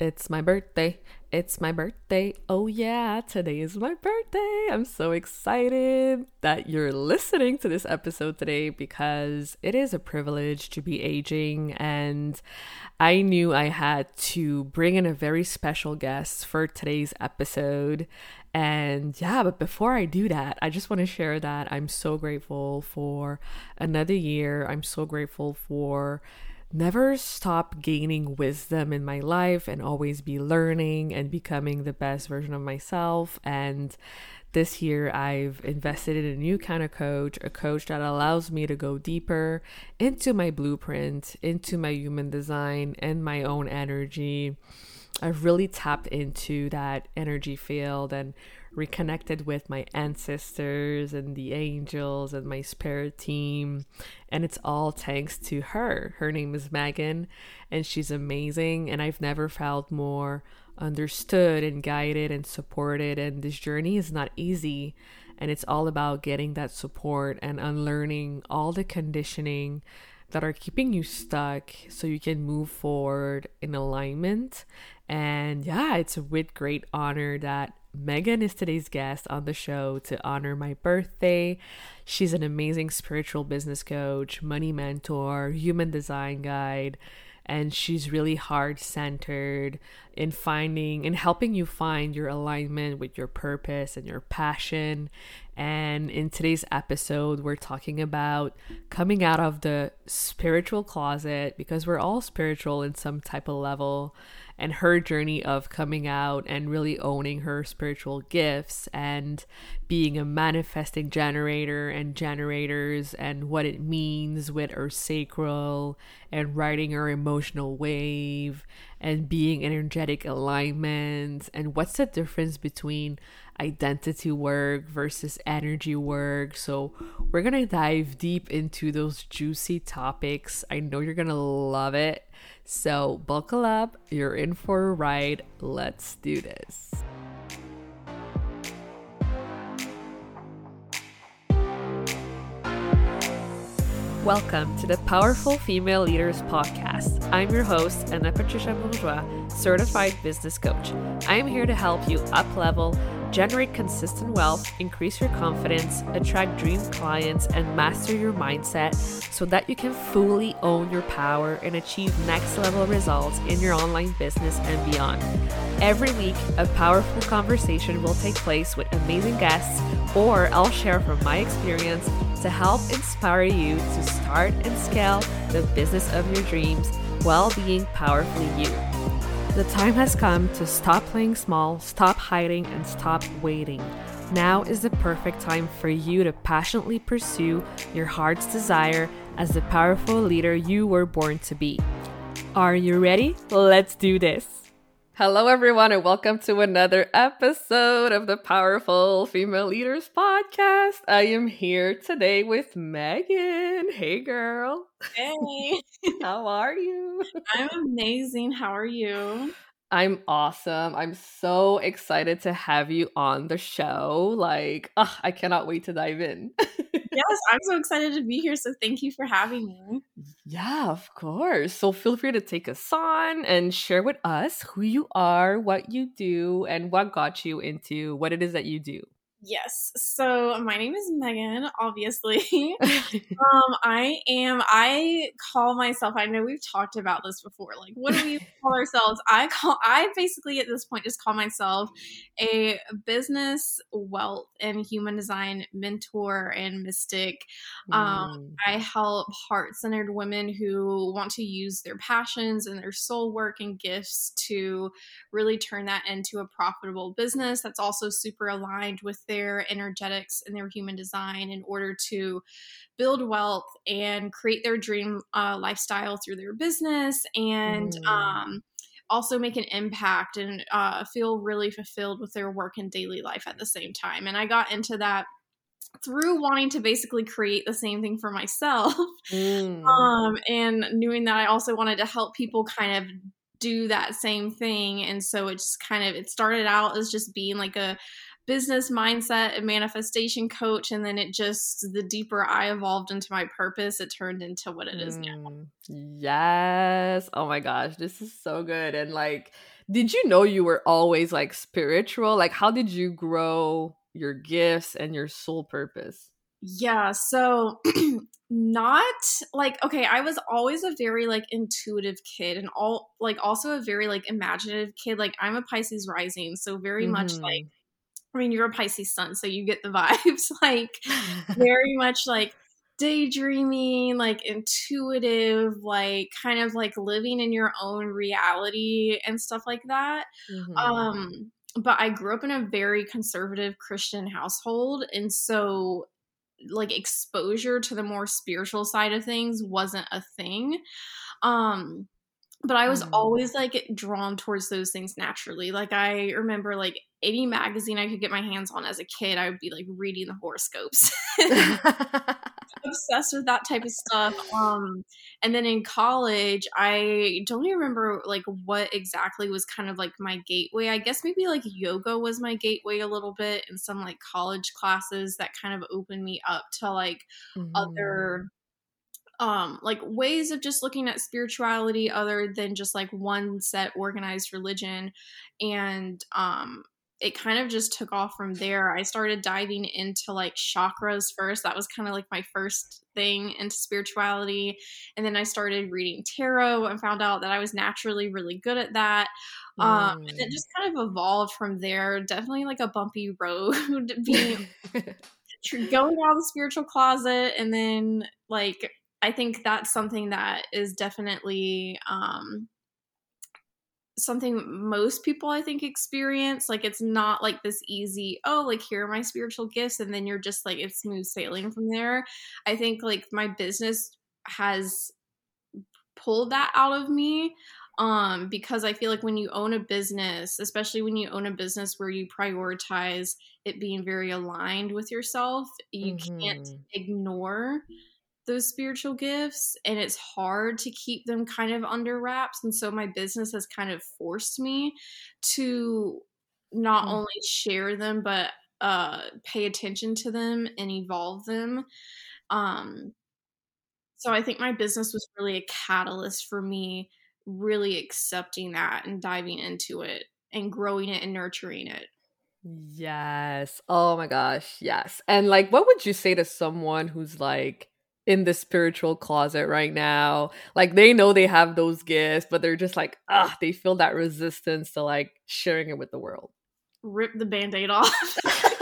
It's my birthday. It's my birthday. Oh, yeah, today is my birthday. I'm so excited that you're listening to this episode today because it is a privilege to be aging. And I knew I had to bring in a very special guest for today's episode. And yeah, but before I do that, I just want to share that I'm so grateful for another year. I'm so grateful for never stop gaining wisdom in my life and always be learning and becoming the best version of myself. And this year, I've invested in a new kind of coach, a coach that allows me to go deeper into my blueprint, into my human design, and my own energy. I've really tapped into that energy field and reconnected with my ancestors and the angels and my spirit team. And it's all thanks to her. Her name is Meaghan, and she's amazing. And I've never felt more understood and guided and supported. And this journey is not easy. And it's all about getting that support and unlearning all the conditioning that are keeping you stuck so you can move forward in alignment. And yeah, it's with great honor that Meaghan is today's guest on the show to honor my birthday. She's an amazing spiritual business coach, money mentor, human design guide, and she's really heart centered in finding and helping you find your alignment with your purpose and your passion. And in today's episode, we're talking about coming out of the spiritual closet because we're all spiritual in some type of level and her journey of coming out and really owning her spiritual gifts and being a manifesting generator and generators and what it means with her sacral and riding her emotional wave and being energetic alignment and what's the difference between identity work versus energy work. So, we're going to dive deep into those juicy topics. I know you're going to love it. So, buckle up, you're in for a ride. Let's do this. Welcome to the Powerful Female Leaders Podcast. I'm your host, Anna Patricia Bourgeois, certified business coach. I am here to help you up level generate consistent wealth, increase your confidence, attract dream clients, and master your mindset so that you can fully own your power and achieve next level results in your online business and beyond. Every week, a powerful conversation will take place with amazing guests, or I'll share from my experience to help inspire you to start and scale the business of your dreams while being powerfully you. The time has come to stop playing small, stop hiding, and stop waiting. Now is the perfect time for you to passionately pursue your heart's desire as the powerful leader you were born to be. Are you ready? Let's do this. Hello, everyone, and welcome to another episode of the Powerful Female Leaders Podcast. I am here today with Meaghan. Hey, girl. Hey. How are you? I'm amazing. How are you? I'm awesome. I'm so excited to have you on the show. Like, ugh, I cannot wait to dive in. yes, I'm so excited to be here. So thank you for having me. Yeah, of course. So feel free to take us on and share with us who you are, what you do, and what got you into what it is that you do. Yes. So my name is Meaghan, obviously. um, I am, I call myself, I know we've talked about this before. Like, what do we call ourselves? I call, I basically at this point just call myself a business wealth and human design mentor and mystic. Um, mm. I help heart centered women who want to use their passions and their soul work and gifts to really turn that into a profitable business that's also super aligned with their energetics and their human design in order to build wealth and create their dream uh, lifestyle through their business and mm. um, also make an impact and uh, feel really fulfilled with their work and daily life at the same time. And I got into that through wanting to basically create the same thing for myself mm. um, and knowing that i also wanted to help people kind of do that same thing and so it just kind of it started out as just being like a business mindset and manifestation coach and then it just the deeper i evolved into my purpose it turned into what it is now Mm, yes. Oh my gosh, this is so good. And like, did you know you were always like spiritual? Like, how did you grow your gifts and your soul purpose? yeah so not like okay i was always a very like intuitive kid and all like also a very like imaginative kid like i'm a pisces rising so very much like Mhm. I mean, you're a Pisces sun, so you get the vibes. like very much like daydreaming, like intuitive, like kind of like living in your own reality and stuff like that. Mhm. Um, but I grew up in a very conservative Christian household, and so like exposure to the more spiritual side of things wasn't a thing. Um, but I was Mhm. always like drawn towards those things naturally. Like I remember like any magazine I could get my hands on as a kid, I would be like reading the horoscopes. Obsessed with that type of stuff. Um and then in college, I don't even remember like what exactly was kind of like my gateway. I guess maybe like yoga was my gateway a little bit and some like college classes that kind of opened me up to like Mhm. other um like ways of just looking at spirituality other than just like one set organized religion and um it kind of just took off from there. I started diving into like chakras first. That was kind of like my first thing into spirituality. And then i started reading tarot and found out that i was naturally really good at that. Um and it Mm. just kind of evolved from there. Definitely like a bumpy road being going down the spiritual closet. And then like i think that's something that is definitely um something most people i think experience like it's not like this easy oh like here are my spiritual gifts and then you're just like it's smooth sailing from there i think like my business has pulled that out of me um because i feel like when you own a business especially when you own a business where you prioritize it being very aligned with yourself you can't Mhm. ignore those spiritual gifts and it's hard to keep them kind of under wraps and so my business has kind of forced me to not Mm. only share them but uh pay attention to them and evolve them um so I think my business was really a catalyst for me really accepting that and diving into it and growing it and nurturing it. Yes. Oh my gosh. Yes. And like, what would you say to someone who's like in the spiritual closet right now? Like, they know they have those gifts, but they're just like, ah, they feel that resistance to like sharing it with the world. Rip the band-aid off.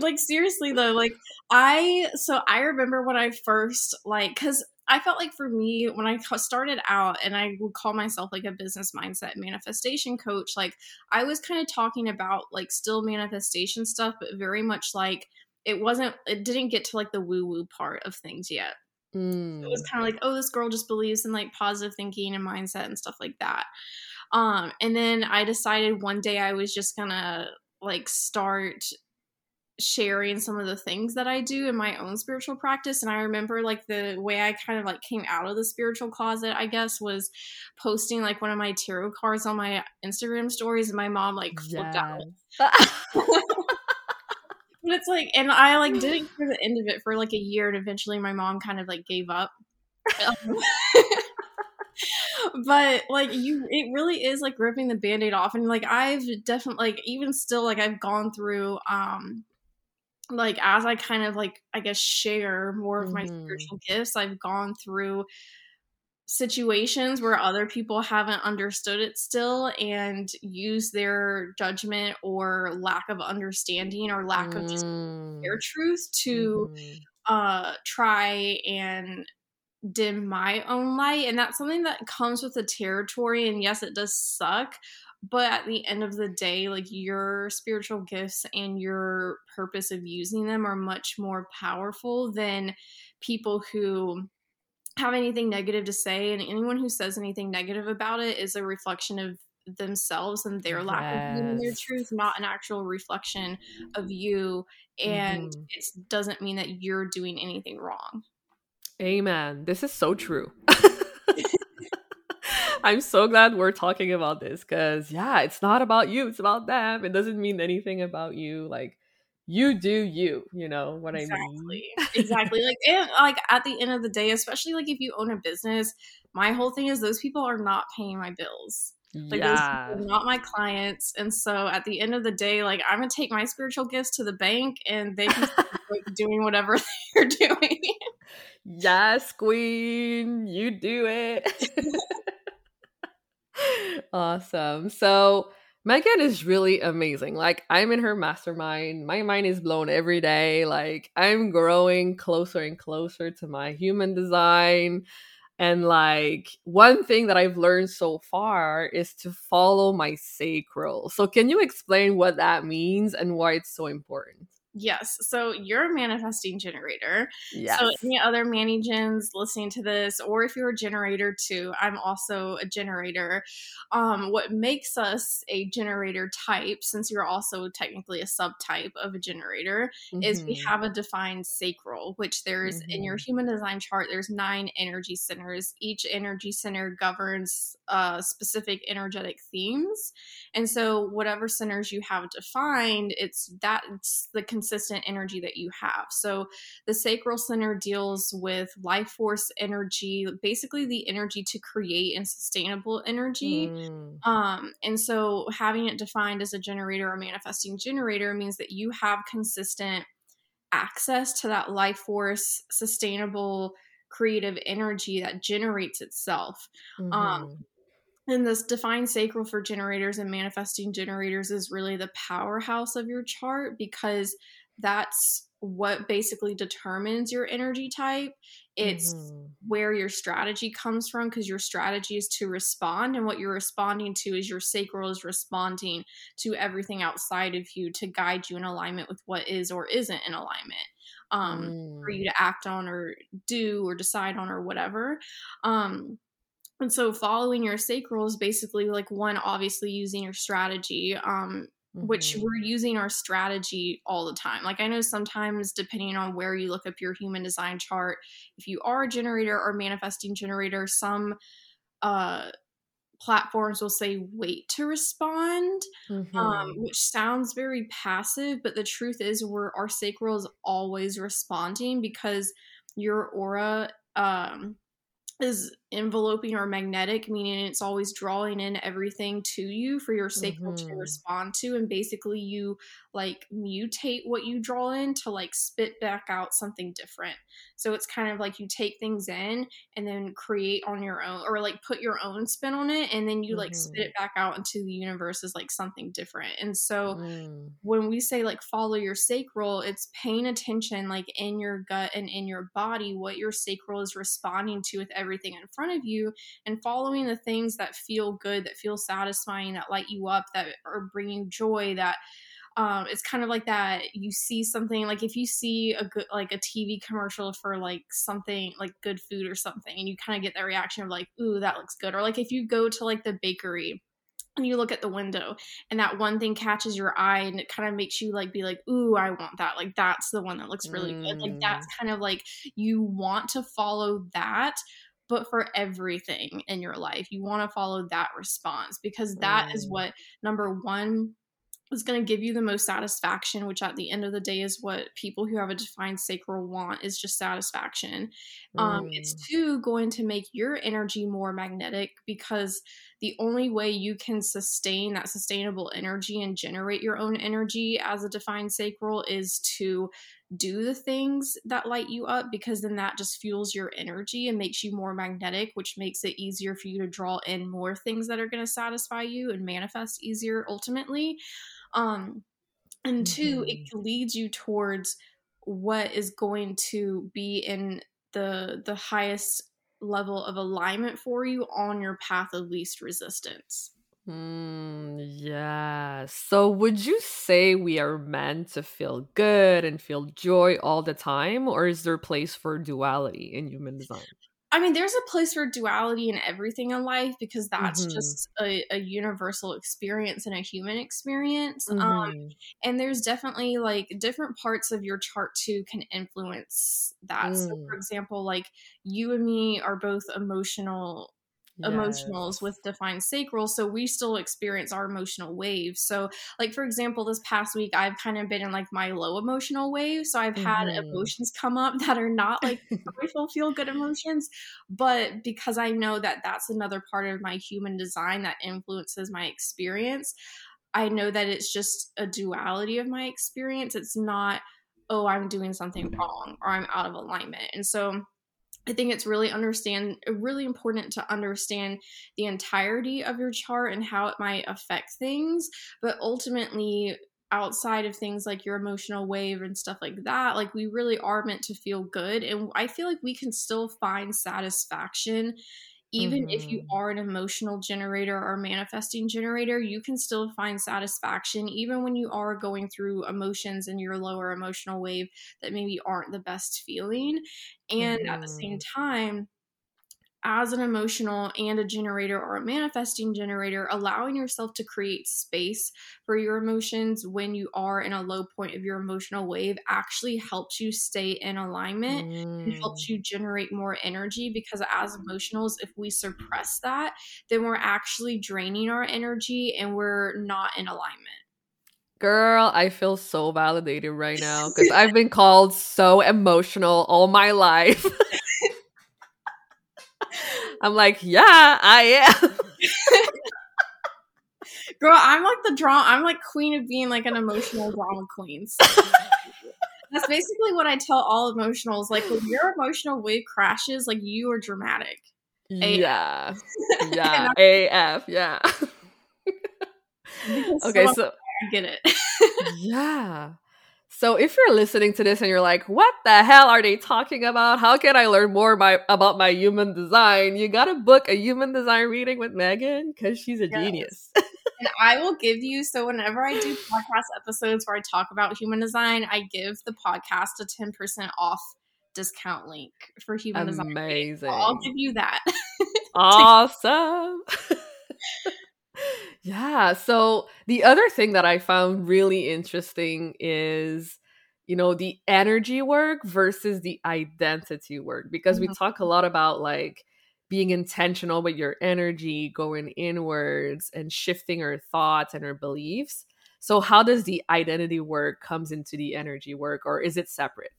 like seriously though, like I so I remember when I first like cuz I felt like for me when I started out and I would call myself like a business mindset manifestation coach, like I was kind of talking about like still manifestation stuff but very much like it wasn't it didn't get to like the woo woo part of things yet. It was Mm. kind of like, oh, this girl just believes in like positive thinking and mindset and stuff like that. Um, and then I decided one day I was just gonna like start sharing some of the things that I do in my own spiritual practice. And I remember like the way I kind of like came out of the spiritual closet, I guess, was posting like one of my tarot cards on my Instagram stories, and my mom like flipped out. But it's like, and I like didn't hear the end of it for like a year, and eventually my mom kind of like gave up. Um, but like you it really is like ripping the band-aid off and like i've definitely like even still like i've gone through um like as i kind of like i guess share more of my Mhm. spiritual gifts i've gone through situations where other people haven't understood it still and use their judgment or lack of understanding or lack of just Mm. their truth to Mhm. uh try and dim my own light and that's something that comes with the territory and yes it does suck but at the end of the day like your spiritual gifts and your purpose of using them are much more powerful than people who have anything negative to say and anyone who says anything negative about it is a reflection of themselves and their lack of believing their truth not an actual reflection of you and Mhm. it doesn't mean that you're doing anything wrong Amen. This is so true. I'm so glad we're talking about this because, yeah, it's not about you, it's about them. It doesn't mean anything about you. Like, you do you, you know what exactly. I mean? exactly. Like, and, like at the end of the day, especially like if you own a business, my whole thing is those people are not paying my bills. Like yeah. those not my clients. And so at the end of the day, like I'm gonna take my spiritual gifts to the bank and they can doing whatever they're doing. yes, queen, you do it. awesome. So Meaghan is really amazing. Like I'm in her mastermind. My mind is blown every day. Like I'm growing closer and closer to my human design. And like one thing that I've learned so far is to follow my sacral. So can you explain what that means and why it's so important? Yes. So you're a manifesting generator. Yes. So any other gens listening to this, or if you're a generator too, I'm also a generator. Um, what makes us a generator type, since you're also technically a subtype of a generator, mm-hmm. is we mm-hmm. have a defined sacral, which there's mm-hmm. in your mm-hmm. human design chart, there's nine energy centers. Each energy center governs uh, specific energetic themes. And so whatever centers you have defined, it's that's the consistent energy that you have. So the sacral center deals with life force energy, basically the energy to create and sustainable energy. Mm. Um, and so having it defined as a generator or manifesting generator means that you have consistent access to that life force, sustainable creative energy that generates itself. Um, mm-hmm. Um, and this defined sacral for generators and manifesting generators is really the powerhouse of your chart because that's what basically determines your energy type. It's mm-hmm. where your strategy comes from because your strategy is to respond, and what you're responding to is your sacral is responding to everything outside of you to guide you in alignment with what is or isn't in alignment um, mm. for you to act on or do or decide on or whatever. Um, and so following your sacral is basically like one, obviously using your strategy, um, mm-hmm. which we're using our strategy all the time. Like I know sometimes depending on where you look up your human design chart, if you are a generator or manifesting generator, some uh platforms will say wait to respond um, mm-hmm. um, which sounds very passive but the truth is we're our sacral is always responding because your aura um, is enveloping or magnetic, meaning it's always drawing in everything to you for your sacral mm-hmm. to respond to. And basically, you like mutate what you draw in to like spit back out something different. So it's kind of like you take things in and then create on your own or like put your own spin on it and then you mm-hmm. like spit it back out into the universe as like something different. And so mm. when we say like follow your sacral, it's paying attention like in your gut and in your body what your sacral is responding to with everything in front of you and following the things that feel good, that feel satisfying, that light you up, that are bringing joy, that um, it's kind of like that you see something like if you see a good like a tv commercial for like something like good food or something and you kind of get that reaction of like ooh that looks good or like if you go to like the bakery and you look at the window and that one thing catches your eye and it kind of makes you like be like ooh i want that like that's the one that looks really mm. good like that's mm. kind of like you want to follow that but for everything in your life. You want to follow that response because that mm. is what number one is going to give you the most satisfaction which at the end of the day is what people who have a defined sacral want is just satisfaction mm. um, it's mm. two going to make your energy more magnetic because the only way you can sustain that sustainable energy and generate your own energy as a defined sacral is to do the things that light you up because then that just fuels your energy and makes you more magnetic, which makes it easier for you to draw in more things that are going to satisfy you and manifest easier ultimately. Um, and two, mm-hmm. it leads you towards what is going to be in the the highest level of alignment for you on your path of least resistance. Mm, yeah. So, would you say we are meant to feel good and feel joy all the time, or is there a place for duality in human design? I mean, there's a place for duality in everything in life because that's mm-hmm. just a, a, universal experience and a human experience. Um, mm-hmm. Um, and there's definitely like different parts of your chart too can influence that. Mm. So, for mm. example, like you and me are both emotional yes. emotionals with defined sacral so we still experience our emotional waves so like for example this past week i've kind of been in like my low emotional wave so i've mm-hmm. had emotions come up that are not like joyful feel good emotions but because i know that that's another part of my human design that influences my experience i know that it's just a duality of my experience it's not oh i'm doing something wrong or i'm out of alignment and so I think it's really understand really important to understand the entirety of your chart and how it might affect things, but ultimately outside of things like your emotional wave and stuff like that, like we really are meant to feel good and I feel like we can still find satisfaction even mm-hmm. if you mm-hmm. are an emotional generator or manifesting generator, you can still find satisfaction even when you are going through emotions in your lower emotional wave that maybe aren't the best feeling. And mm-hmm. at the same mm-hmm. time, as an emotional and a generator or a manifesting generator, allowing yourself to create space for your emotions when you are in a low point of your emotional wave actually helps you stay in alignment mm. and helps mm. you generate more energy because as emotionals, if we suppress that, then we're actually draining our energy and we're not in alignment. Girl, I feel so validated right now because I've been called so emotional all my life. I'm like, yeah, I am. Girl, I'm like the drama. I'm like queen of being like an emotional drama queen. So that's basically what I tell all emotionals. Like when your emotional wave crashes, like you are dramatic. Yeah, yeah, AF, yeah. okay, so, so I get it. yeah. So if you're listening to this and you're like, what the hell are they talking about? How can I learn more my, about my human design? You got to book a human design reading with Meaghan because she's a yes. genius. and I will give you, so whenever I do podcast episodes where I talk about human design, I give the podcast a 10% off discount link for human Amazing. design. Amazing. I'll give you that. awesome. Yeah. So the other thing that I found really interesting is, you know, the energy work versus the identity work, because mm-hmm. we talk a lot about like being intentional with your energy, going inwards and shifting our thoughts and our beliefs. So how does the identity work comes into the energy work or is it separate?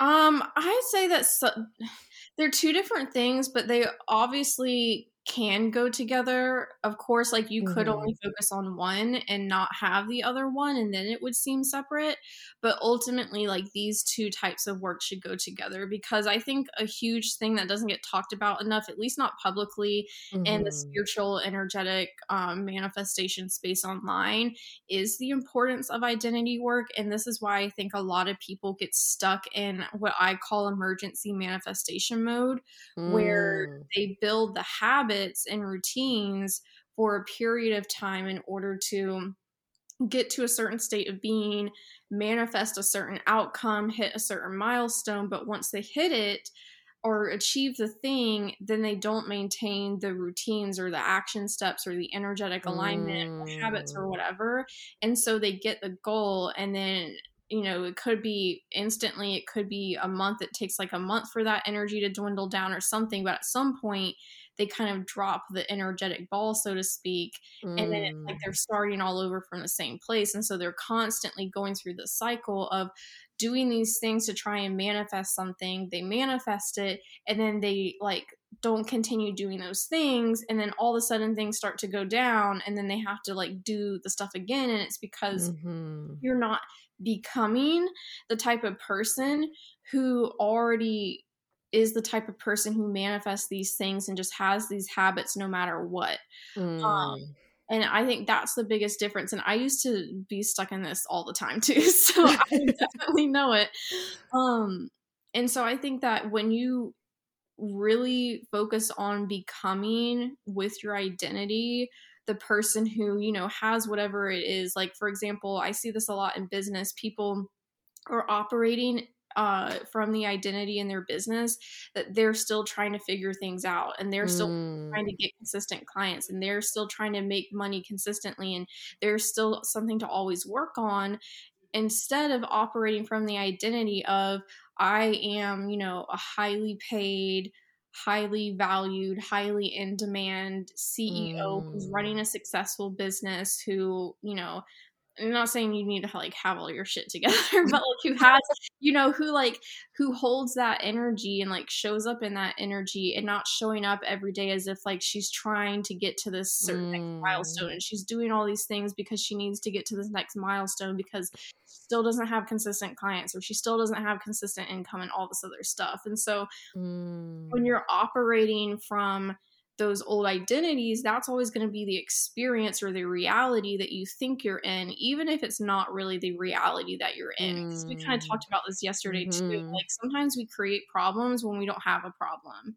Um, I say that so- they're two different things, but they obviously can go together. Of course, like you could mm-hmm. only focus on one and not have the other one, and then it would seem separate. But ultimately, like these two types of work should go together because I think a huge thing that doesn't get talked about enough, at least not publicly, mm-hmm. in the spiritual, energetic um, manifestation space online, is the importance of identity work. And this is why I think a lot of people get stuck in what I call emergency manifestation mode, mm. where they build the habit habits and routines for a period of time in order to get to a certain state of being, manifest a certain outcome, hit a certain milestone. But once they hit it or achieve the thing, then they don't maintain the routines or the action steps or the energetic alignment mm. or habits or mm. whatever. And so they get the goal and then you know it could be instantly it could be a month it takes like a month for that energy to dwindle down or something but at some point they kind of drop the energetic ball, so to speak, mm. and then it's like they're mm. starting all over from the same place. And so they're constantly going through the cycle of doing these things to try and manifest something. They manifest it, and then they like don't continue doing those things and then all of a sudden things start to go down and then they have to like do the stuff again and it's because mm-hmm. you're not becoming the type of person who already is the type of person who manifests these things and just has these habits no matter what. Um, mm. Um, and I think that's the biggest difference. And I used to be stuck in this all the time too, so I definitely know it. Um, and so I think that when you really focus on becoming with your identity the person who you know has whatever it is like for example i see this a lot in business people are operating uh, from the identity in their business that they're still trying to figure things out and they're still mm. trying to get consistent clients and they're still trying to make money consistently and there's still something to always work on instead of operating from the identity of I am, you know, a highly paid highly valued, highly in demand CEO mm. who's running a successful business who, you know, I'm not saying you need to like have all your shit together, but like who has, you know, who like who holds that energy and like shows up in that energy and not showing up every day as if like she's trying to get to this certain mm. next milestone and she's doing all these things because she needs to get to this next milestone because she still doesn't have consistent clients or she still doesn't have consistent income and all this other stuff. And so mm. when you're operating from those old identities, that's always going to be the experience or the reality that you think you're in, even if it's not really the reality that you're in. Mm. We kind of talked about this yesterday mm-hmm. too. Like sometimes we create problems when we don't have a problem.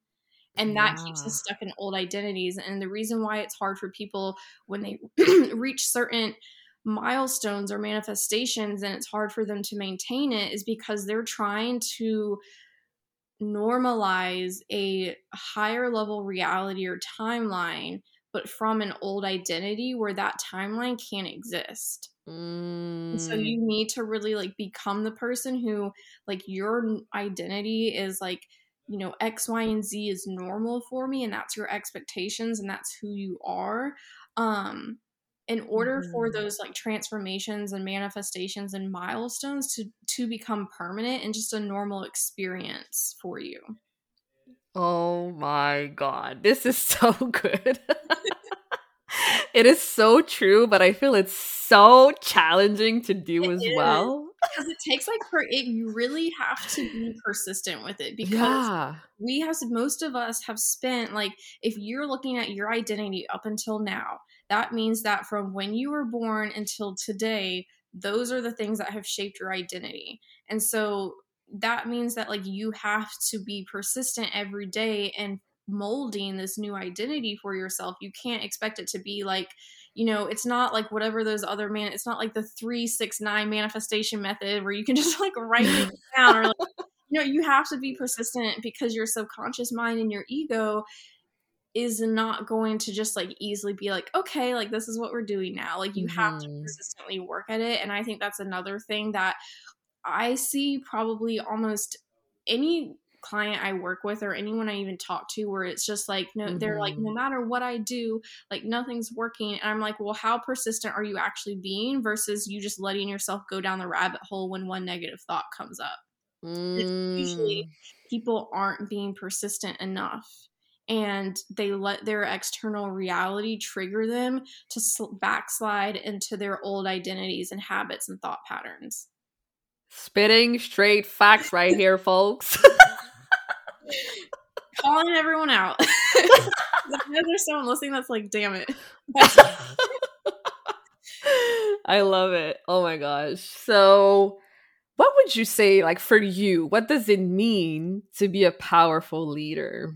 And that yeah. keeps us stuck in old identities. And the reason why it's hard for people when they reach certain milestones or manifestations and it's hard for them to maintain it is because they're trying to normalize a higher level reality or timeline, but from an old identity where that timeline can't exist. Mm. So you need to really like become the person who like your identity is like you know x y and z is normal for me and that's your expectations and that's who you are um in order mm-hmm. for those like transformations and manifestations and milestones to to become permanent and just a normal experience for you oh my god this is so good it is so true but i feel it's so challenging to do it as is. well because it takes like for it you really have to be persistent with it because yeah. we have most of us have spent like if you're looking at your identity up until now that means that from when you were born until today, those are the things that have shaped your identity. And so that means that like you have to be persistent every day and molding this new identity for yourself. You can't expect it to be like, you know, it's not like whatever those other man, it's not like the three, six, nine manifestation method where you can just like write it down or like, you know, you have to be persistent because your subconscious mind and your ego is not going to just like easily be like okay like this is what we're doing now like you mm-hmm. have to consistently mm-hmm. work at it and i think that's another thing that i see probably almost any client i work with or anyone i even talk to where it's just like no mm-hmm. they're like no mm-hmm. matter what i do like nothing's working and i'm like well how persistent are you actually being versus you just letting yourself go down the rabbit hole when one negative thought comes up mm. usually people aren't being persistent enough and they let their external reality trigger them to sl- backslide into their old identities and habits and thought patterns. Spitting straight facts right here, folks. Calling everyone out. there's someone listening that's like, damn it. I love it. Oh my gosh. So, what would you say, like, for you, what does it mean to be a powerful leader?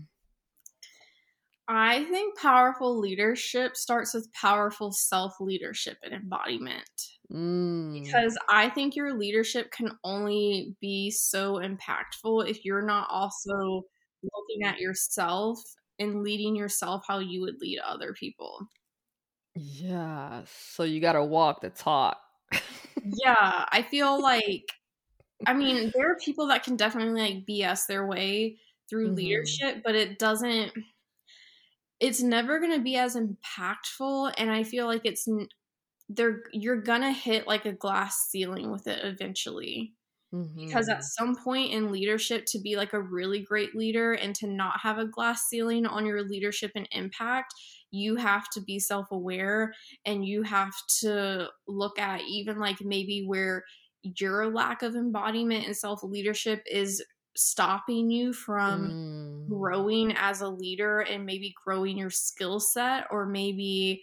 I think powerful leadership starts with powerful self leadership and embodiment. Mm. Because I think your leadership can only be so impactful if you're not also looking at yourself and leading yourself how you would lead other people. Yeah. So you got to walk the talk. yeah. I feel like, I mean, there are people that can definitely like BS their way through mm-hmm. leadership, but it doesn't it's never going to be as impactful and i feel like it's they're you're gonna hit like a glass ceiling with it eventually mm-hmm. because at mm-hmm. some point in leadership to be like a really great leader and to not have a glass ceiling on your leadership and impact you have to be self-aware and you have to look at even like maybe where your lack of embodiment and self-leadership is stopping you from mm. growing as a leader and maybe growing your skill set or maybe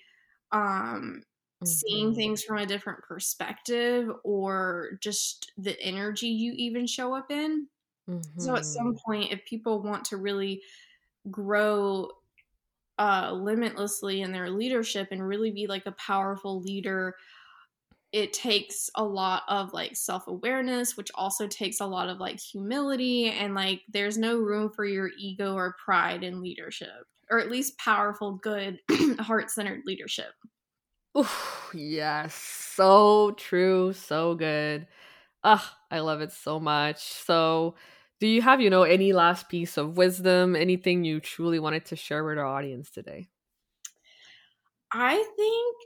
um mm-hmm. seeing things from a different perspective or just the energy you even show up in. Mm-hmm. So at some mm-hmm. point if people want to really grow uh limitlessly in their leadership and really be like a powerful leader it takes a lot of like self-awareness which also takes a lot of like humility and like there's no room for your ego or pride in leadership or at least powerful good heart-centered leadership. Ooh, yes so true so good. Ah i love it so much. So Do you have, you know, any last piece of wisdom, anything you truly wanted to share with our audience today? I think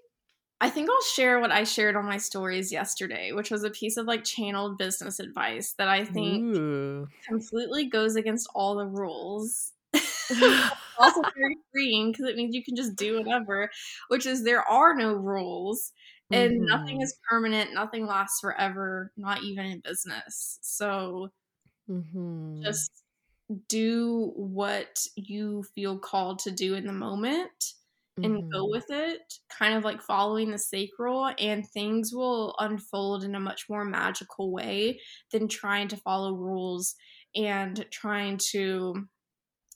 I think I'll share what I shared on my stories yesterday, which was a piece of like channeled business advice that I think Ooh. completely goes against all the rules. also very freeing because it means you can just do whatever, which is there are no rules and mm-hmm. nothing is permanent, nothing lasts forever, not even in business. So mm-hmm. just do what you feel called to do in the moment and mm-hmm. go with it, kind of like following the sacral, and things will unfold in a much more magical way than trying to follow rules and trying to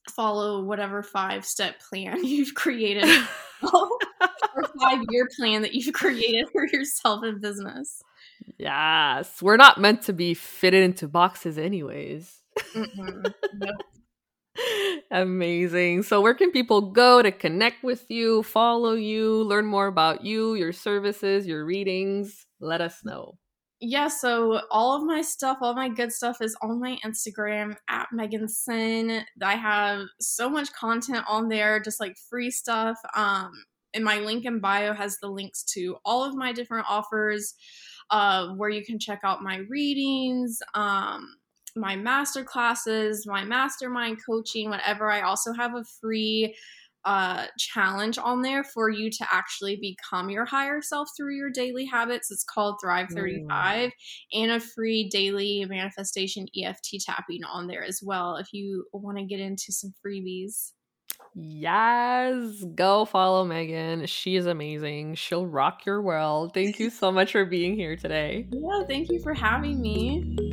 follow whatever five step plan you've created or five year plan that you've created for yourself in business. Yes, we're not meant to be fitted into boxes, anyways. Nope. Amazing. So, where can people go to connect with you, follow you, learn more about you, your services, your readings? Let us know. Yeah, so all of my stuff, all my good stuff is on my Instagram at Meaghan Senn. I have so much content on there, just like free stuff. Um, and my link in bio has the links to all of my different offers, uh, where you can check out my readings, um, my master classes, my mastermind coaching, whatever. I also have a free uh, challenge on there for you to actually become your higher self through your daily habits. It's called Thrive 35 mm. and a free daily manifestation EFT tapping on there as well if you want to get into some freebies. Yes, go follow Meaghan. She is amazing. She'll rock your world. Thank you so much for being here today. Yeah, thank you for having me.